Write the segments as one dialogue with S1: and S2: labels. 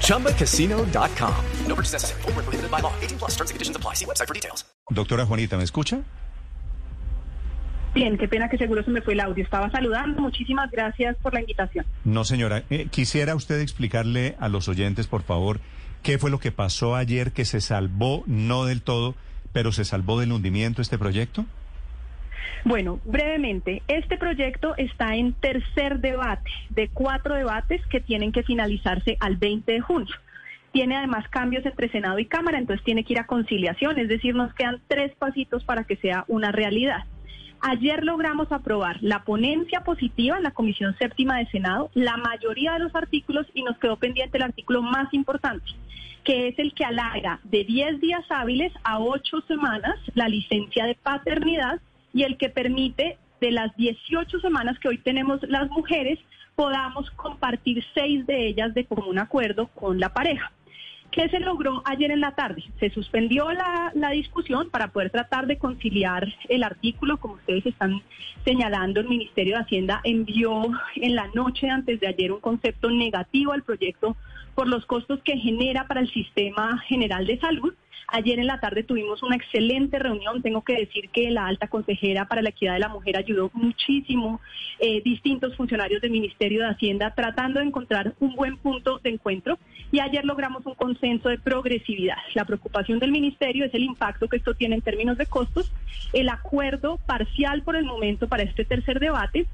S1: ChumbaCasino.com. No purchase necessary. Full prohibited by law. 18 plus terms and conditions apply. See website for details.
S2: Doctora Juanita, ¿me escucha?
S3: Bien, qué pena que seguro se me fue el audio. Estaba saludando. Muchísimas gracias por la invitación.
S2: No, señora. Eh, quisiera usted explicarle a los oyentes, por favor, qué fue lo que pasó ayer que se salvó, no del todo, pero se salvó del hundimiento este proyecto.
S3: Bueno, brevemente, este proyecto está en tercer debate de cuatro debates que tienen que finalizarse al 20 de junio. Tiene además cambios entre Senado y Cámara, entonces tiene que ir a conciliación, es decir, nos quedan tres pasitos para que sea una realidad. Ayer logramos aprobar la ponencia positiva en la Comisión Séptima de Senado, la mayoría de los artículos y nos quedó pendiente el artículo más importante, que es el que alarga de 10 días hábiles a 8 semanas la licencia de paternidad y el que permite de las 18 semanas que hoy tenemos las mujeres, podamos compartir seis de ellas de común acuerdo con la pareja. ¿Qué se logró ayer en la tarde? Se suspendió la, la, discusión para poder tratar de conciliar el artículo. Como ustedes están señalando, el Ministerio de Hacienda envió en la noche antes de ayer un concepto negativo al proyecto por los costos que genera para el sistema general de salud. Ayer en la tarde tuvimos una excelente reunión. Tengo que decir que la alta consejera para la equidad de la mujer ayudó muchísimo, eh, distintos funcionarios del Ministerio de Hacienda, tratando de encontrar un buen punto de encuentro. Y ayer logramos un consenso de progresividad. La preocupación del Ministerio es el impacto que esto tiene en términos de costos. El acuerdo parcial por el momento para este tercer debate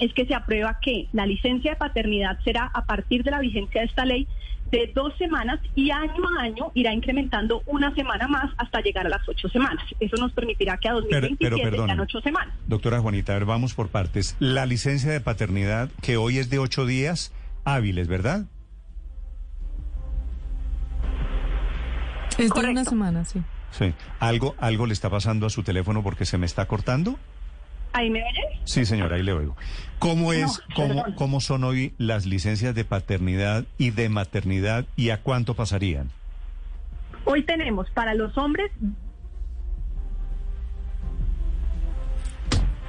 S3: es que se aprueba que la licencia de paternidad será a partir de la vigencia de esta ley de dos semanas y año a año irá incrementando una semana más hasta llegar a las ocho semanas. Eso nos permitirá que a 2027 sean ocho semanas.
S2: Doctora Juanita, a ver, vamos por partes. La licencia de paternidad que hoy es de ocho días hábiles, ¿verdad?
S4: Es de una semana, sí.
S2: Sí. ¿Algo, ¿Algo le está pasando a su teléfono porque se me está cortando?
S3: ¿Ahí me oyes?
S2: Sí, señora, ahí le oigo. ¿Cómo es, cómo, cómo son hoy las licencias de paternidad y de maternidad y a cuánto pasarían?
S3: Hoy tenemos para los hombres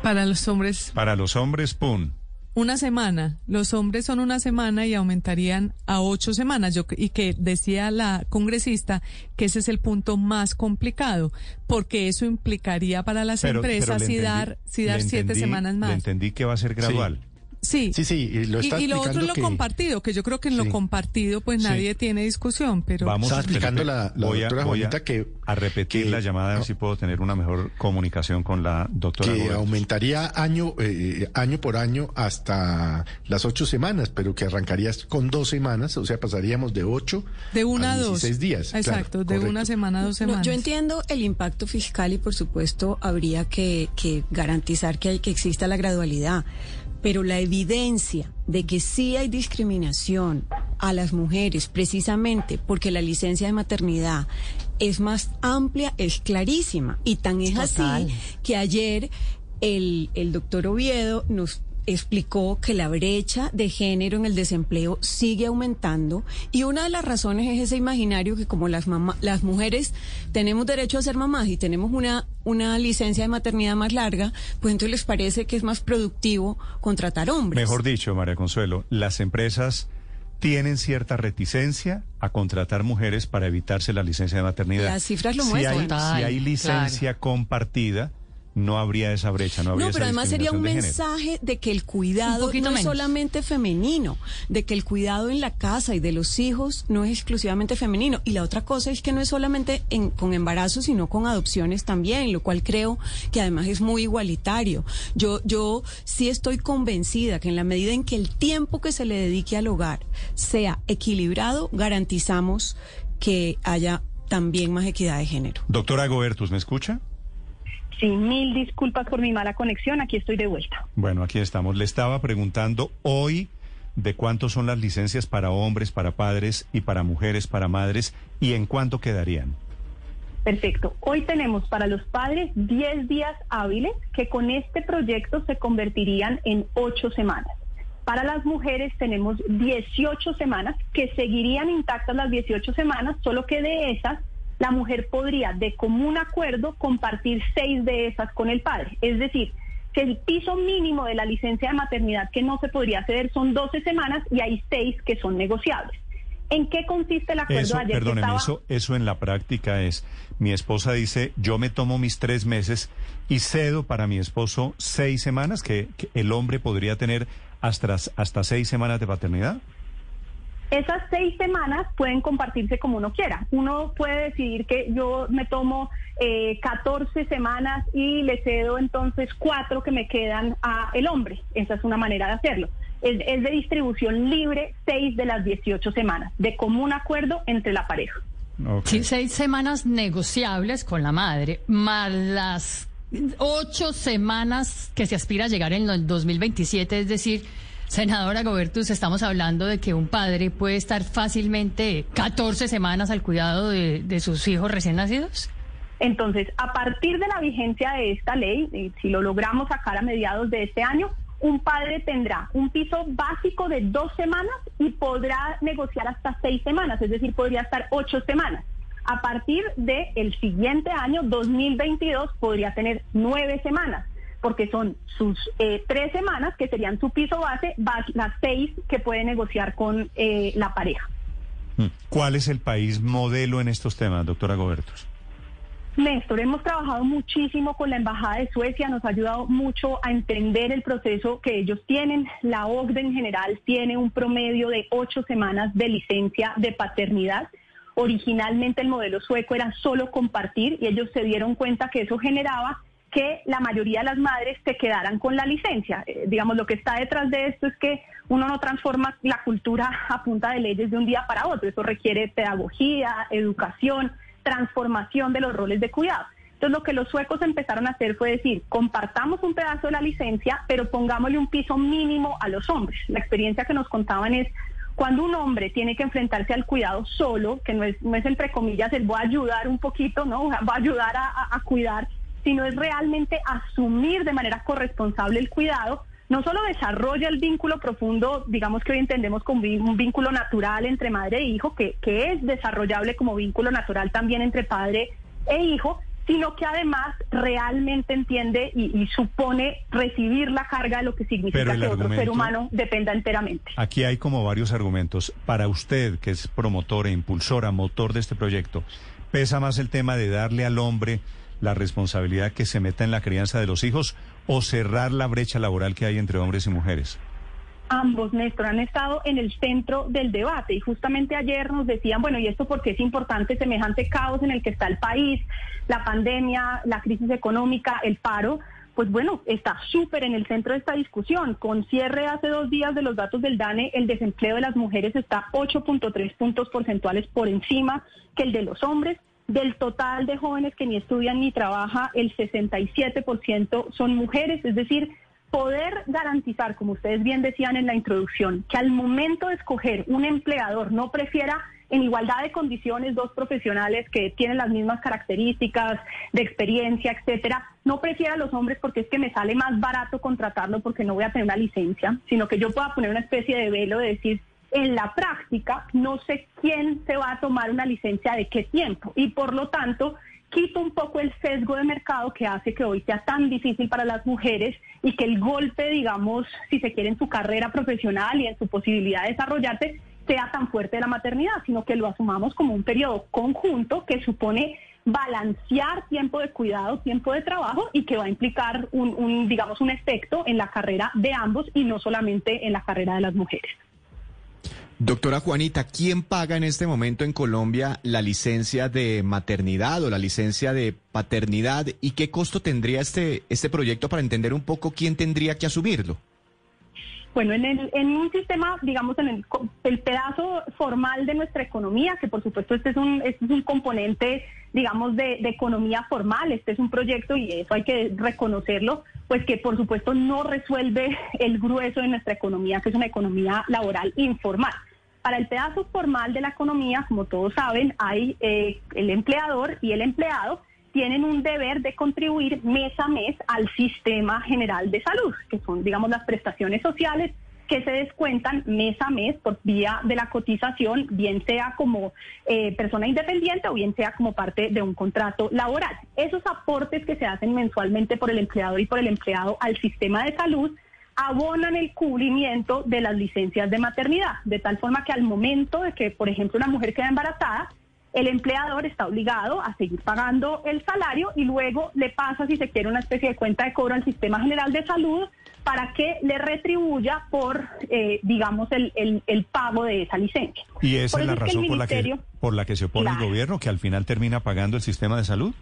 S4: Para los hombres.
S2: Para los hombres, pum.
S4: Una semana. Los hombres son una semana y aumentarían a ocho semanas. Yo, y que decía la congresista que ese es el punto más complicado, porque eso implicaría para las
S2: Pero-
S4: empresas
S2: pero
S4: si
S2: entendí-
S4: dar, si dar siete
S2: entendí-
S4: semanas
S2: Le
S4: más.
S2: entendí que va a ser gradual.
S4: Sí.
S5: Sí, sí, y lo está
S4: y, y lo otro es lo
S5: que-
S4: compartido, que yo creo que en lo
S5: Sí.
S4: compartido pues
S2: Sí.
S4: nadie tiene discusión, pero
S2: Vamos
S5: Estaba explicando la- la
S2: voy a-
S5: doctora
S2: voy a-
S5: Juanita que-
S2: a repetir
S5: que-
S2: la llamada a ver
S5: no.
S2: si puedo tener una mejor comunicación con la doctora.
S5: que aumentaría año, eh, año por año hasta las ocho semanas, pero que arrancaría con dos semanas, o sea, pasaríamos de ocho
S4: de una
S5: a
S4: a dos.
S5: 16 días. claro,
S4: Exacto, de
S5: correcto.
S4: una semana a dos
S6: No,
S4: semanas.
S6: yo entiendo el impacto fiscal y por supuesto habría que, que garantizar que, hay, que exista la gradualidad, pero la evidencia de que sí hay discriminación a las mujeres precisamente porque la licencia de maternidad es más amplia es clarísima. Y tan es así que ayer el, el doctor Oviedo nos explicó que la brecha de género en el desempleo sigue aumentando y una de las razones es ese imaginario que como las mamá, las mujeres tenemos derecho a ser mamás y tenemos una una licencia de maternidad más larga, pues entonces les parece que es más productivo contratar hombres.
S2: Mejor dicho, María Consuelo, las empresas tienen cierta reticencia a contratar mujeres para evitarse la licencia de maternidad.
S6: Las cifras lo
S2: si
S6: muestran.
S2: Hay, si hay licencia compartida, no habría esa brecha, no habría
S6: No,
S2: esa
S6: pero además sería un
S2: de
S6: mensaje de que el cuidado no es solamente femenino, de que el cuidado en la casa y de los hijos no es exclusivamente femenino. Y la otra cosa es que no es solamente en- con embarazos, sino con adopciones también, lo cual creo que además es muy igualitario. Yo, yo sí estoy convencida que en la medida en que el tiempo que se le dedique al hogar sea equilibrado, garantizamos que haya también más equidad de género.
S2: Doctora Gobertus, ¿me escucha?
S3: Sí, mil disculpas por mi mala conexión. Aquí estoy de vuelta.
S2: Bueno, aquí estamos. Le estaba preguntando hoy de cuánto son las licencias para hombres, para padres y para mujeres, para madres y en cuánto quedarían.
S3: Perfecto. Hoy tenemos para los padres 10 días hábiles que con este proyecto se convertirían en 8 semanas. Para las mujeres tenemos 18 semanas que seguirían intactas las 18 semanas, solo que de esas la mujer podría de común acuerdo compartir 6 de esas con el padre. Es decir, que el piso mínimo de la licencia de maternidad que no se podría ceder son 12 semanas y hay 6 que son negociables. ¿En qué consiste el acuerdo
S2: eso,
S3: ayer?
S2: Perdóneme,
S3: estaba...
S2: eso, eso en la práctica es, mi esposa dice, yo me tomo mis tres meses y cedo para mi esposo seis semanas, que, que el hombre podría tener hasta, hasta seis semanas de paternidad.
S3: Esas seis semanas pueden compartirse como uno quiera. Uno puede decidir que yo me tomo eh, 14 semanas y le cedo entonces cuatro que me quedan a el hombre. Esa es una manera de hacerlo. Es, es de distribución libre seis de las 18 semanas, de común acuerdo entre la pareja.
S7: Sí, seis semanas negociables con la madre, más las ocho semanas que se aspira a llegar en el 2027, es decir, senadora Gobertus, estamos hablando de que un padre puede estar fácilmente 14 semanas al cuidado de, de sus hijos recién nacidos.
S3: Entonces, a partir de la vigencia de esta ley, si lo logramos sacar a mediados de este año, un padre tendrá un piso básico de dos semanas y podrá negociar hasta seis semanas, es decir, podría estar ocho semanas. A partir del el siguiente año, 2022, podría tener nueve semanas, porque son sus eh, tres semanas, que serían su piso base, más las seis que puede negociar con eh, la pareja.
S2: ¿Cuál es el país modelo en estos temas, doctora Gobertos?
S3: Néstor, hemos trabajado muchísimo con la Embajada de Suecia, nos ha ayudado mucho a entender el proceso que ellos tienen. La OCDE en general tiene un promedio de ocho semanas de licencia de paternidad. Originalmente el modelo sueco era solo compartir y ellos se dieron cuenta que eso generaba que la mayoría de las madres se quedaran con la licencia. Eh, digamos, lo que está detrás de esto es que uno no transforma la cultura a punta de leyes de un día para otro. Eso requiere pedagogía, educación transformación de los roles de cuidado. Entonces lo que los suecos empezaron a hacer fue decir, compartamos un pedazo de la licencia, pero pongámosle un piso mínimo a los hombres. La experiencia que nos contaban es cuando un hombre tiene que enfrentarse al cuidado solo, que no es, no es entre comillas, él va a ayudar un poquito, ¿no? Va a ayudar a, a, a cuidar, sino es realmente asumir de manera corresponsable el cuidado, no solo desarrolla el vínculo profundo, digamos que hoy entendemos como un vínculo natural entre madre e hijo, que, que es desarrollable como vínculo natural también entre padre e hijo, sino que además realmente entiende y, y, supone recibir la carga de lo que significa que otro ser humano dependa enteramente.
S2: Aquí hay como varios argumentos. Para usted, que es promotora, impulsora, motor de este proyecto, ¿pesa más el tema de darle al hombre la responsabilidad que se meta en la crianza de los hijos o cerrar la brecha laboral que hay entre hombres y mujeres?
S3: Ambos, Néstor, han estado en el centro del debate y justamente ayer nos decían, bueno, ¿y esto por qué es importante semejante caos en el que está el país, la pandemia, la crisis económica, el paro? Pues bueno, está súper en el centro de esta discusión. Con cierre hace dos días de los datos del DANE, el desempleo de las mujeres está 8.3 puntos porcentuales por encima que el de los hombres del total de jóvenes que ni estudian ni trabajan, el 67% son mujeres, es decir, poder garantizar, como ustedes bien decían en la introducción, que al momento de escoger un empleador no prefiera en igualdad de condiciones dos profesionales que tienen las mismas características de experiencia, etcétera, no prefiera a los hombres porque es que me sale más barato contratarlo porque no voy a tener una licencia, sino que yo pueda poner una especie de velo de decir en la práctica no sé quién se va a tomar una licencia de qué tiempo y por lo tanto quita un poco el sesgo de mercado que hace que hoy sea tan difícil para las mujeres y que el golpe, digamos, si se quiere en su carrera profesional y en su posibilidad de desarrollarse, sea tan fuerte de la maternidad, sino que lo asumamos como un periodo conjunto que supone balancear tiempo de cuidado, tiempo de trabajo y que va a implicar un, un digamos, un efecto en la carrera de ambos y no solamente en la carrera de las mujeres.
S8: Doctora Juanita, ¿quién paga en este momento en Colombia la licencia de maternidad o la licencia de paternidad y qué costo tendría este, este proyecto para entender un poco quién tendría que asumirlo?
S3: Bueno, en, el, en un sistema, digamos, en el, el, pedazo formal de nuestra economía, que por supuesto este es un, este es un componente, digamos, de, de, economía formal, este es un proyecto y eso hay que reconocerlo, pues que por supuesto no resuelve el grueso de nuestra economía, que es una economía laboral informal. Para el pedazo formal de la economía, como todos saben, hay eh, el empleador y el empleado tienen un deber de contribuir mes a mes al sistema general de salud, que son, digamos, las prestaciones sociales que se descuentan mes a mes por vía de la cotización, bien sea como eh, persona independiente o bien sea como parte de un contrato laboral. Esos aportes que se hacen mensualmente por el empleador y por el empleado al sistema de salud abonan el cubrimiento de las licencias de maternidad, de tal forma que al momento de que, por ejemplo, una mujer queda embarazada, el empleador está obligado a seguir pagando el salario y luego le pasa, si se quiere, una especie de cuenta de cobro al Sistema General de Salud para que le retribuya por, eh, digamos, el, el, pago de esa licencia.
S2: ¿Y esa es la razón por, la que, por la que se opone el gobierno, que al final termina pagando el sistema de salud?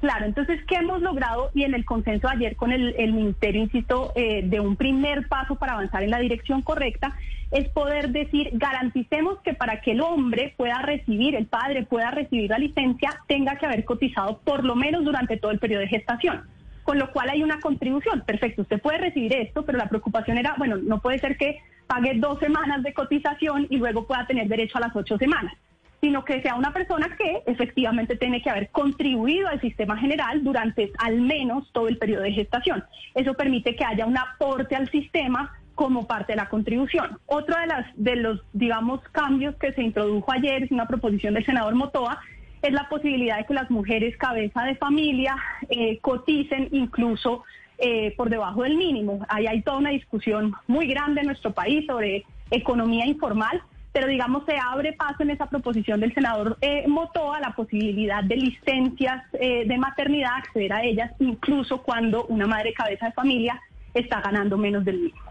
S3: Claro, entonces, ¿qué hemos logrado? Y en el consenso ayer con el, Ministerio, insisto, eh, de un primer paso para avanzar en la dirección correcta, es poder decir, garanticemos que para que el hombre pueda recibir, el padre pueda recibir la licencia, tenga que haber cotizado por lo menos durante todo el periodo de gestación. Con lo cual hay una contribución. Perfecto, usted puede recibir esto, pero la preocupación era, bueno, no puede ser que pague dos semanas de cotización y luego pueda tener derecho a las ocho semanas sino que sea una persona que efectivamente tiene que haber contribuido al sistema general durante al menos todo el periodo de gestación. Eso permite que haya un aporte al sistema como parte de la contribución. Otro de, las, de los, digamos, cambios que se introdujo ayer, es una proposición del senador Motoa, es la posibilidad de que las mujeres cabeza de familia eh, coticen incluso eh, por debajo del mínimo. Ahí hay toda una discusión muy grande en nuestro país sobre economía informal pero digamos se abre paso en esa proposición del senador eh, Motoa la posibilidad de licencias eh, de maternidad, acceder a ellas, incluso cuando una madre cabeza de familia está ganando menos del mismo.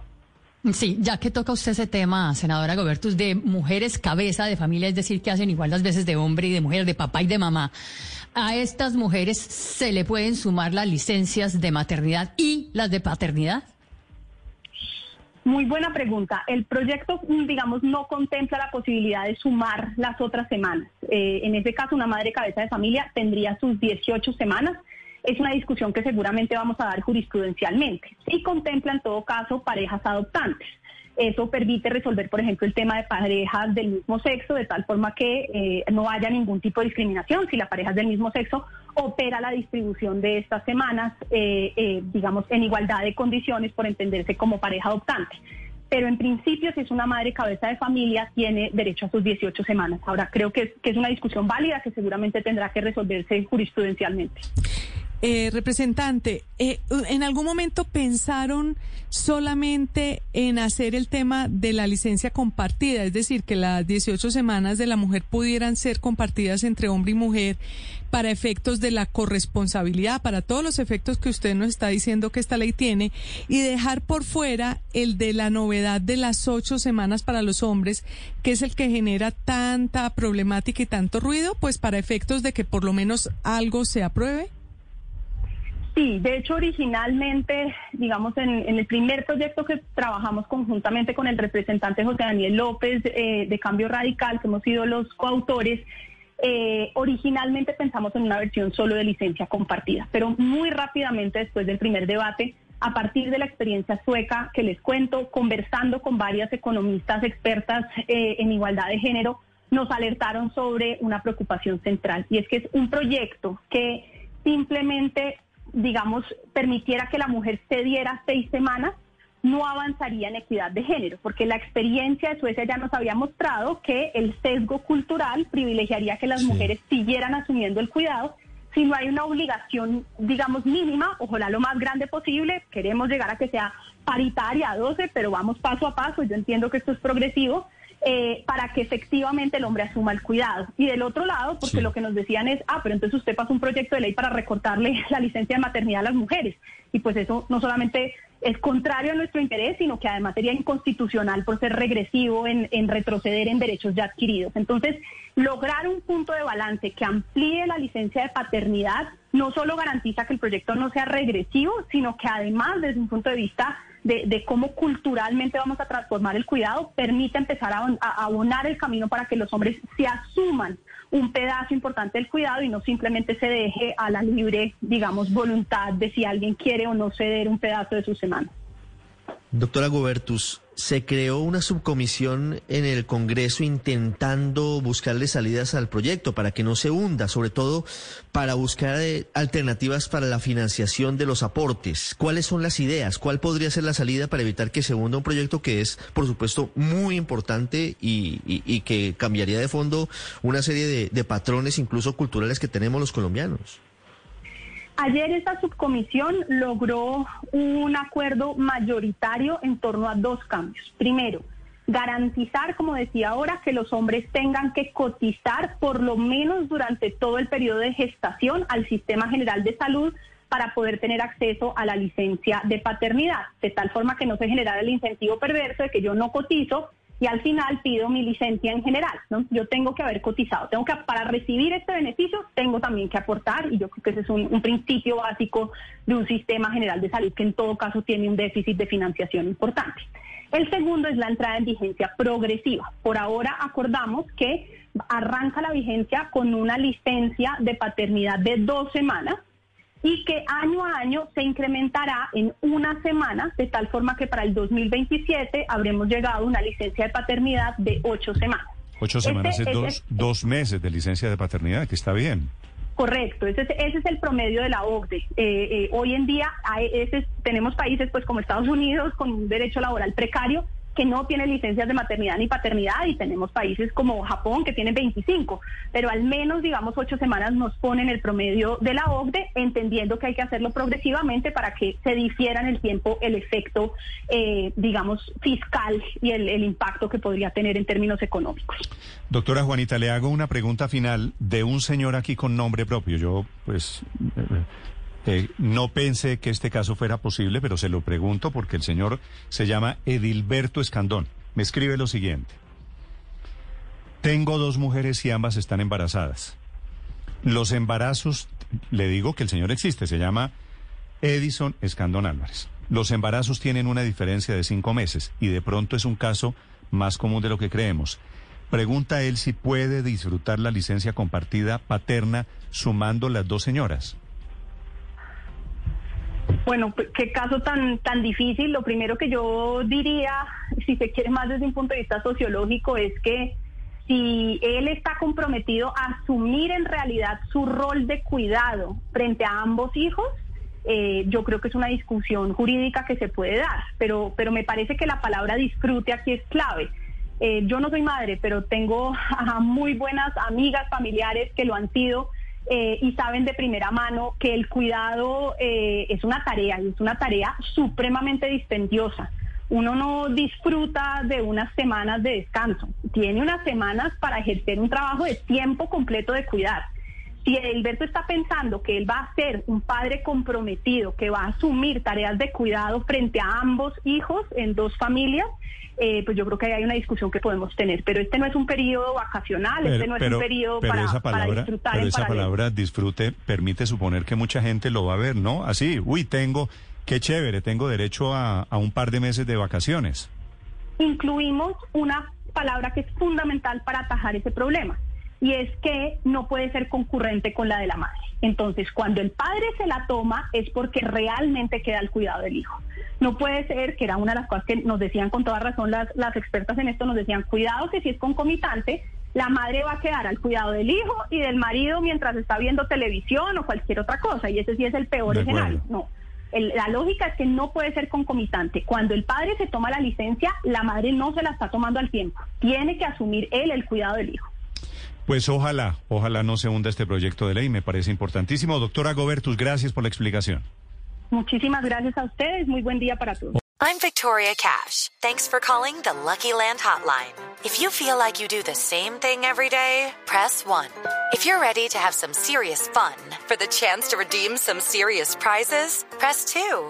S7: Sí, ya que toca usted ese tema, senadora Gobertus, de mujeres cabeza de familia, es decir, que hacen igual las veces de hombre y de mujer, de papá y de mamá, a estas mujeres se le pueden sumar las licencias de maternidad y las de paternidad.
S3: Muy buena pregunta. El proyecto, digamos, no contempla la posibilidad de sumar las otras semanas. Eh, en ese caso, una madre cabeza de familia tendría sus 18 semanas. Es una discusión que seguramente vamos a dar jurisprudencialmente. Sí contempla en todo caso parejas adoptantes. Eso permite resolver, por ejemplo, el tema de parejas del mismo sexo, de tal forma que eh, no haya ningún tipo de discriminación si la pareja es del mismo sexo opera la distribución de estas semanas, eh, eh, digamos, en igualdad de condiciones por entenderse como pareja adoptante. Pero en principio, si es una madre cabeza de familia, tiene derecho a sus 18 semanas. Ahora, creo que que es una discusión válida que seguramente tendrá que resolverse jurisprudencialmente.
S4: Eh, representante, eh, ¿en algún momento pensaron solamente en hacer el tema de la licencia compartida? Es decir, que las 18 semanas de la mujer pudieran ser compartidas entre hombre y mujer para efectos de la corresponsabilidad, para todos los efectos que usted nos está diciendo que esta ley tiene, y dejar por fuera el de la novedad de las ocho semanas para los hombres, que es el que genera tanta problemática y tanto ruido, pues para efectos de que por lo menos algo se apruebe?
S3: Sí, de hecho originalmente, digamos, en, el primer proyecto que trabajamos conjuntamente con el representante José Daniel López eh, de Cambio Radical, que hemos sido los coautores, eh, originalmente pensamos en una versión solo de licencia compartida, pero muy rápidamente después del primer debate, a partir de la experiencia sueca que les cuento, conversando con varias economistas expertas eh, en igualdad de género, nos alertaron sobre una preocupación central y es que es un proyecto que simplemente digamos, permitiera que la mujer cediera seis semanas, no avanzaría en equidad de género, porque la experiencia de Suecia ya nos había mostrado que el sesgo cultural privilegiaría que las mujeres siguieran asumiendo el cuidado. Si no hay una obligación, digamos, mínima, ojalá lo más grande posible, queremos llegar a que sea paritaria a 12, pero vamos paso a paso, yo entiendo que esto es progresivo, eh, para que efectivamente el hombre asuma el cuidado. Y del otro lado, porque lo que nos decían es, ah, pero entonces usted pasa un proyecto de ley para recortarle la licencia de maternidad a las mujeres. Y pues eso no solamente es contrario a nuestro interés, sino que además sería inconstitucional por ser regresivo en, en retroceder en derechos ya adquiridos. Entonces, lograr un punto de balance que amplíe la licencia de paternidad no solo garantiza que el proyecto no sea regresivo, sino que además desde un punto de vista de, cómo culturalmente vamos a transformar el cuidado, permite empezar a, abonar el camino para que los hombres se asuman un pedazo importante del cuidado y no simplemente se deje a la libre, digamos, voluntad de si alguien quiere o no ceder un pedazo de su semana.
S9: Doctora Gobertus, se creó una subcomisión en el Congreso intentando buscarle salidas al proyecto para que no se hunda, sobre todo para buscar eh, alternativas para la financiación de los aportes. ¿Cuáles son las ideas? ¿Cuál podría ser la salida para evitar que se hunda un proyecto que es, por supuesto, muy importante y, y- y que cambiaría de fondo una serie de, de patrones, incluso culturales, que tenemos los colombianos?
S3: Ayer esta subcomisión logró un acuerdo mayoritario en torno a dos cambios. Primero, garantizar, como decía ahora, que los hombres tengan que cotizar por lo menos durante todo el periodo de gestación al Sistema General de Salud para poder tener acceso a la licencia de paternidad, de tal forma que no se generara el incentivo perverso de que yo no cotizo y al final pido mi licencia en general, ¿no? Yo tengo que haber cotizado, tengo que para recibir este beneficio tengo también que aportar y yo creo que ese es un, un principio básico de un sistema general de salud que en todo caso tiene un déficit de financiación importante. El segundo es la entrada en vigencia progresiva. Por ahora acordamos que arranca la vigencia con una licencia de paternidad de dos semanas y que año a año se incrementará en una semana, de tal forma que para el 2027 habremos llegado a una licencia de paternidad de ocho semanas.
S2: Ocho semanas es
S3: es
S2: dos, dos meses de licencia de paternidad, que está bien.
S3: Correcto, ese es, ese es el promedio de la OCDE. Eh, eh, hoy en día hay- ese es- tenemos países pues como Estados Unidos con un derecho laboral precario que no tiene licencias de maternidad ni paternidad y tenemos países como Japón que tienen 25, pero al menos digamos ocho semanas nos ponen el promedio de la OCDE, entendiendo que hay que hacerlo progresivamente para que se difiera en el tiempo el efecto, eh, digamos, fiscal y el, el impacto que podría tener en términos económicos.
S2: Doctora Juanita, le hago una pregunta final de un señor aquí con nombre propio. Yo, pues, eh, no pensé que este caso fuera posible, pero se lo pregunto porque el señor se llama Edilberto Escandón. Me escribe lo siguiente. Tengo dos mujeres y ambas están embarazadas. Los embarazos, le digo que el señor existe, se llama Edison Escandón Álvarez. Los embarazos tienen una diferencia de cinco meses y de pronto es un caso más común de lo que creemos. Pregunta él si puede disfrutar la licencia compartida paterna sumando las dos señoras.
S3: Bueno, pues, qué caso tan tan difícil. Lo primero que yo diría, si se quiere más desde un punto de vista sociológico, es que si él está comprometido a asumir en realidad su rol de cuidado frente a ambos hijos, eh, yo creo que es una discusión jurídica que se puede dar, pero, pero me parece que la palabra disfrute aquí es clave. Eh, yo no soy madre, pero tengo a muy buenas amigas familiares que lo han sido eh, y saben de primera mano que el cuidado eh, es una tarea y es una tarea supremamente dispendiosa. Uno no disfruta de unas semanas de descanso, tiene unas semanas para ejercer un trabajo de tiempo completo de cuidar. Si Edilberto está pensando que él va a ser un padre comprometido, que va a asumir tareas de cuidado frente a ambos hijos en dos familias, eh, pues yo creo que ahí hay una discusión que podemos tener. Pero este no es un periodo vacacional, este no es un periodo
S2: pero
S3: para,
S2: esa
S3: para
S2: palabra,
S3: disfrutar
S2: pero
S3: en
S2: esa
S3: paralelo.
S2: palabra disfrute permite suponer que mucha gente lo va a ver, ¿no? Así, uy, tengo, qué chévere, tengo derecho a, a un par de meses de vacaciones.
S3: incluimos una palabra que es fundamental para atajar ese problema y es que no puede ser concurrente con la de la madre. Entonces, cuando el padre se la toma es porque realmente queda el cuidado del hijo. No puede ser, que era una de las cosas que nos decían con toda razón las, las expertas en esto, nos decían, cuidado que si es concomitante, la madre va a quedar al cuidado del hijo y del marido mientras está viendo televisión o cualquier otra cosa, y ese sí es el peor escenario. No, el- la lógica es que no puede ser concomitante. Cuando el padre se toma la licencia, la madre no se la está tomando al tiempo. Tiene que asumir él el cuidado del hijo.
S2: Pues ojalá, ojalá no se hunda este proyecto de ley, me parece importantísimo. Doctora Gobertus, gracias por la explicación.
S3: Muchísimas gracias a ustedes. Muy buen día para todos.
S10: I'm Victoria Cash. Thanks for calling the Lucky Land Hotline. If you feel like you do the same thing every day, press 1. If you're ready to have some serious fun for the chance to redeem some serious prizes, press 2.